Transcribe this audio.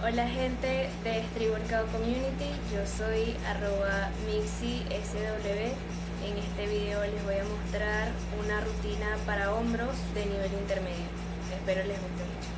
Hola gente de Street Workout Community, yo soy arroba MixiSW. En este video les voy a mostrar una rutina para hombros de nivel intermedio. Espero les guste mucho.